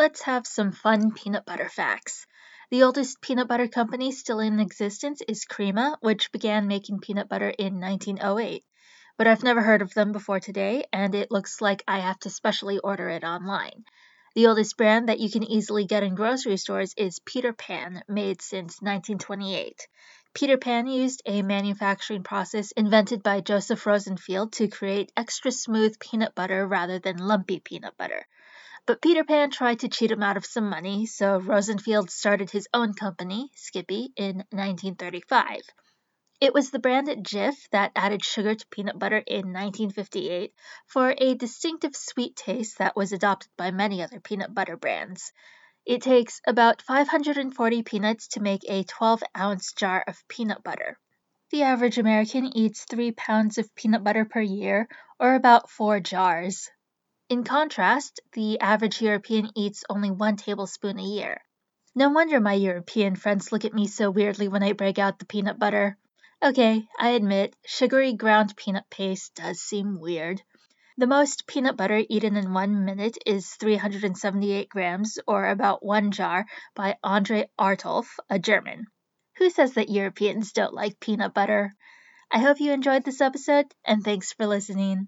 let's have some fun peanut butter facts. The oldest peanut butter company still in existence is Krema, which began making peanut butter in 1908. But I've never heard of them before today, and it looks like I have to specially order it online. The oldest brand that you can easily get in grocery stores is Peter Pan, made since 1928. Peter Pan used a manufacturing process invented by Joseph Rosenfield to create extra smooth peanut butter rather than lumpy peanut butter. But Peter Pan tried to cheat him out of some money, so Rosenfield started his own company, Skippy, in 1935. It was the brand Jif that added sugar to peanut butter in 1958 for a distinctive sweet taste that was adopted by many other peanut butter brands. It takes about 540 peanuts to make a 12 ounce jar of peanut butter. The average American eats 3 pounds of peanut butter per year, or about 4 jars. In contrast, the average European eats only 1 tablespoon a year. No wonder my European friends look at me so weirdly when I break out the peanut butter. Okay, I admit, sugary ground peanut paste does seem weird. The most peanut butter eaten in one minute is 378 grams, or about one jar, by Andre Ortolf, a German. Who says that Europeans don't like peanut butter? I hope you enjoyed this episode, and thanks for listening.